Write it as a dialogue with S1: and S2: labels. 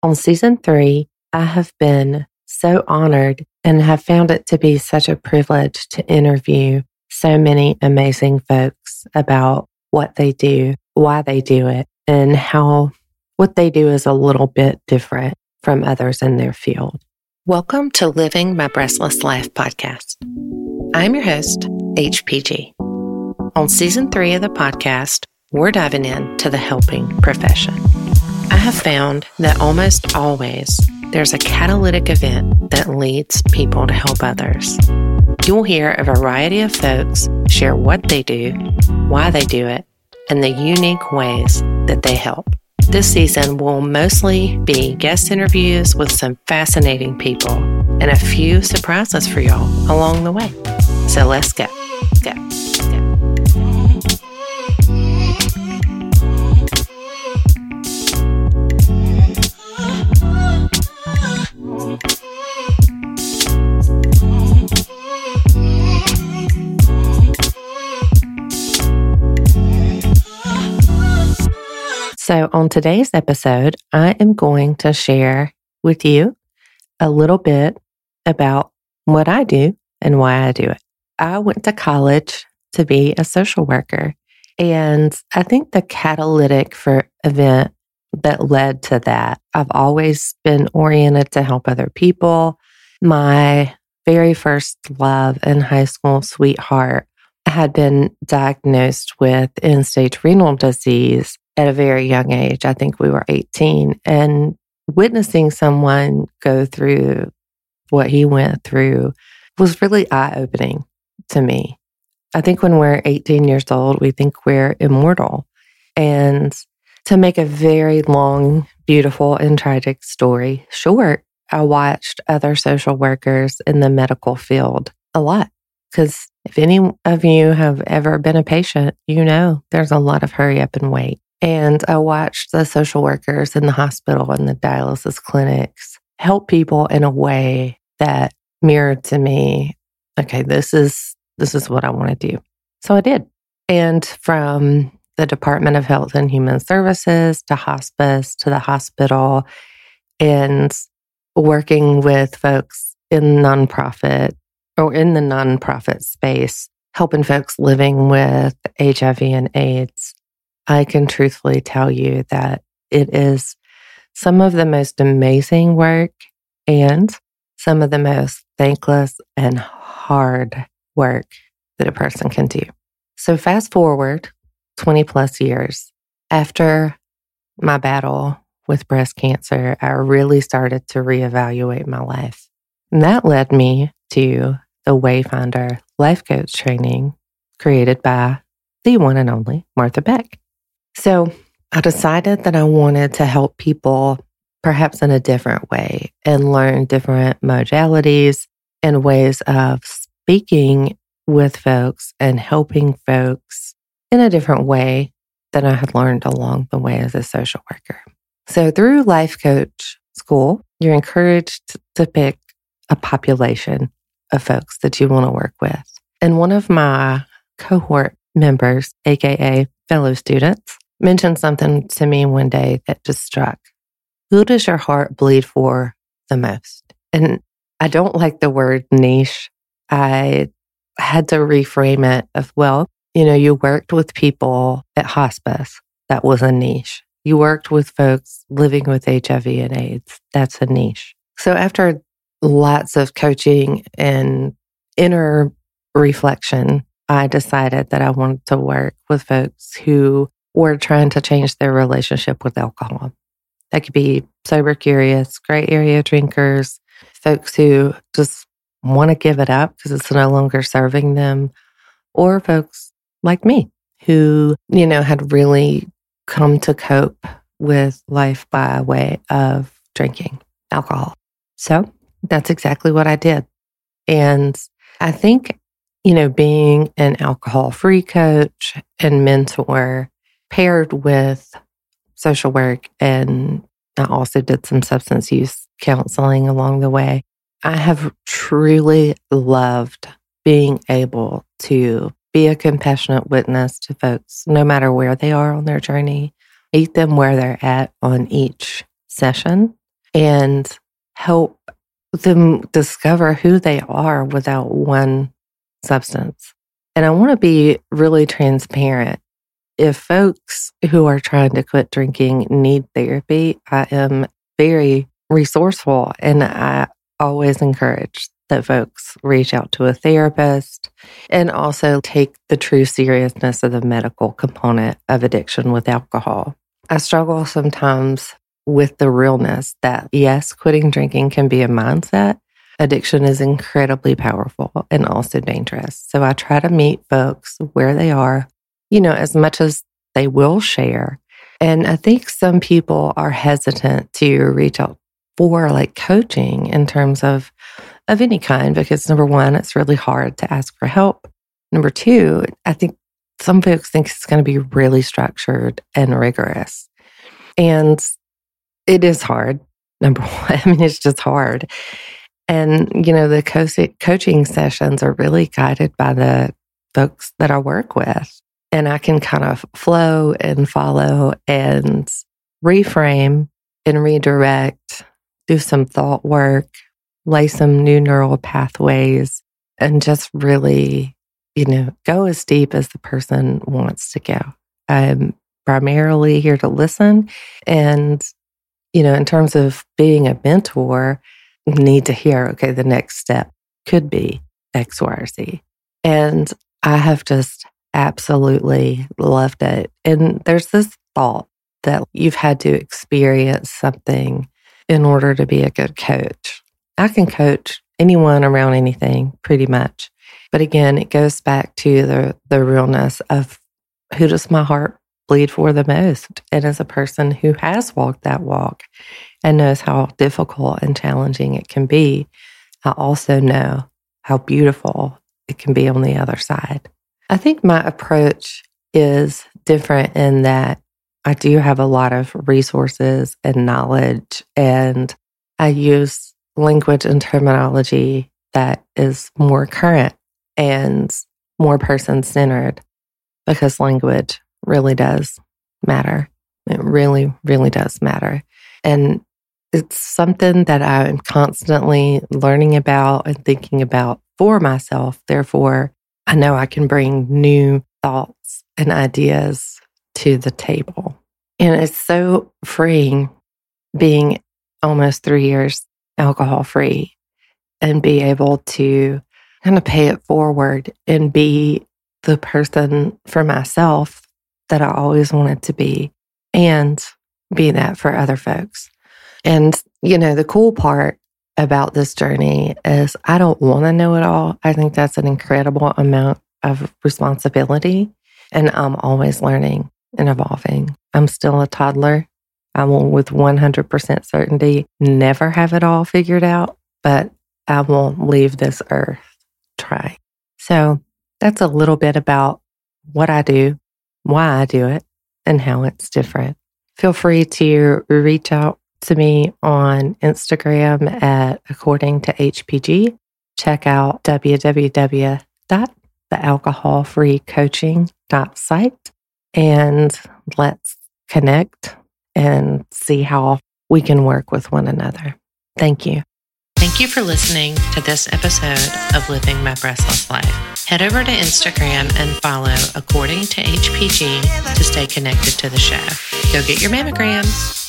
S1: On season three, I have been so honored and have found it to be such a privilege to interview so many amazing folks about what they do, why they do it, and how what they do is a little bit different from others in their field. Welcome to Living My Breastless Life podcast. I'm your host, HPG. On season three of the podcast, we're diving into the helping profession. Have found that almost always there's a catalytic event that leads people to help others. You'll hear a variety of folks share what they do, why they do it, and the unique ways that they help. This season will mostly be guest interviews with some fascinating people and a few surprises for y'all along the way. So let's go. Go. So, on today's episode, I am going to share with you a little bit about what I do and why I do it. I went to college to be a social worker. And I think the catalytic for event that led to that, I've always been oriented to help other people. My very first love in high school, sweetheart, had been diagnosed with end stage renal disease at a very young age. I think we were 18 and witnessing someone go through what he went through was really eye opening to me. I think when we're 18 years old, we think we're immortal. And to make a very long, beautiful, and tragic story short, I watched other social workers in the medical field a lot. Because if any of you have ever been a patient, you know there's a lot of hurry up and wait. And I watched the social workers in the hospital and the dialysis clinics help people in a way that mirrored to me, okay, this is this is what I want to do. So I did. And from the Department of Health and Human Services to hospice to the hospital and working with folks in nonprofit or in the nonprofit space, helping folks living with HIV and AIDS I can truthfully tell you that it is some of the most amazing work and some of the most thankless and hard work that a person can do. So, fast forward 20 plus years after my battle with breast cancer, I really started to reevaluate my life. And that led me to the Wayfinder Life Coach training created by the one and only Martha Beck. So I decided that I wanted to help people perhaps in a different way and learn different modalities and ways of speaking with folks and helping folks in a different way than I had learned along the way as a social worker. So through life coach school, you're encouraged to pick a population of folks that you want to work with. And one of my cohort members, AKA fellow students, mentioned something to me one day that just struck. Who does your heart bleed for the most? And I don't like the word niche. I had to reframe it of, well, you know, you worked with people at hospice. That was a niche. You worked with folks living with HIV and AIDS. That's a niche. So after lots of coaching and inner reflection, I decided that I wanted to work with folks who or trying to change their relationship with alcohol. That could be sober curious, gray area drinkers, folks who just want to give it up because it's no longer serving them, or folks like me who, you know, had really come to cope with life by way of drinking alcohol. So that's exactly what I did. And I think, you know, being an alcohol free coach and mentor paired with social work and I also did some substance use counseling along the way. I have truly loved being able to be a compassionate witness to folks, no matter where they are on their journey, meet them where they're at on each session, and help them discover who they are without one substance. And I want to be really transparent. If folks who are trying to quit drinking need therapy, I am very resourceful and I always encourage that folks reach out to a therapist and also take the true seriousness of the medical component of addiction with alcohol. I struggle sometimes with the realness that yes, quitting drinking can be a mindset. Addiction is incredibly powerful and also dangerous. So I try to meet folks where they are, you know, as much as they will share. And I think some people are hesitant to reach out for like coaching in terms of of any kind because number one, it's really hard to ask for help. Number two, I think some folks think it's going to be really structured and rigorous. And it is hard. Number one, I mean, it's just hard. And, you know, the co- coaching sessions are really guided by the folks that I work with. And I can kind of flow and follow and reframe and redirect, do some thought work, lay some new neural pathways, and just really, you know, go as deep as the person wants to go. I'm primarily here to listen and you know, in terms of being a mentor, need to hear, okay, the next step could be X, Y, or Z. And I have just absolutely loved it. And there's this thought that you've had to experience something in order to be a good coach. I can coach anyone around anything pretty much. But again, it goes back to the, the realness of who does my heart bleed for the most. And as a person who has walked that walk and knows how difficult and challenging it can be, I also know how beautiful it can be on the other side. I think my approach is different in that I do have a lot of resources and knowledge, and I use language and terminology that is more current and more person centered because language really does matter. It really, really does matter. And it's something that I'm constantly learning about and thinking about for myself. Therefore, I know I can bring new thoughts and ideas to the table. And it's so freeing being almost three years alcohol free and be able to kind of pay it forward and be the person for myself that I always wanted to be and be that for other folks. And, you know, the cool part about this journey is I don't want to know it all. I think that's an incredible amount of responsibility. And I'm always learning and evolving. I'm still a toddler. I will, with 100% certainty, never have it all figured out, but I will leave this earth trying. So that's a little bit about what I do why I do it, and how it's different. Feel free to reach out to me on Instagram at according to HPG. Check out www.thealcoholfreecoaching.site and let's connect and see how we can work with one another. Thank you.
S2: Thank you for listening to this episode of Living My Breastless Life. Head over to Instagram and follow According to HPG to stay connected to the show. Go get your mammograms.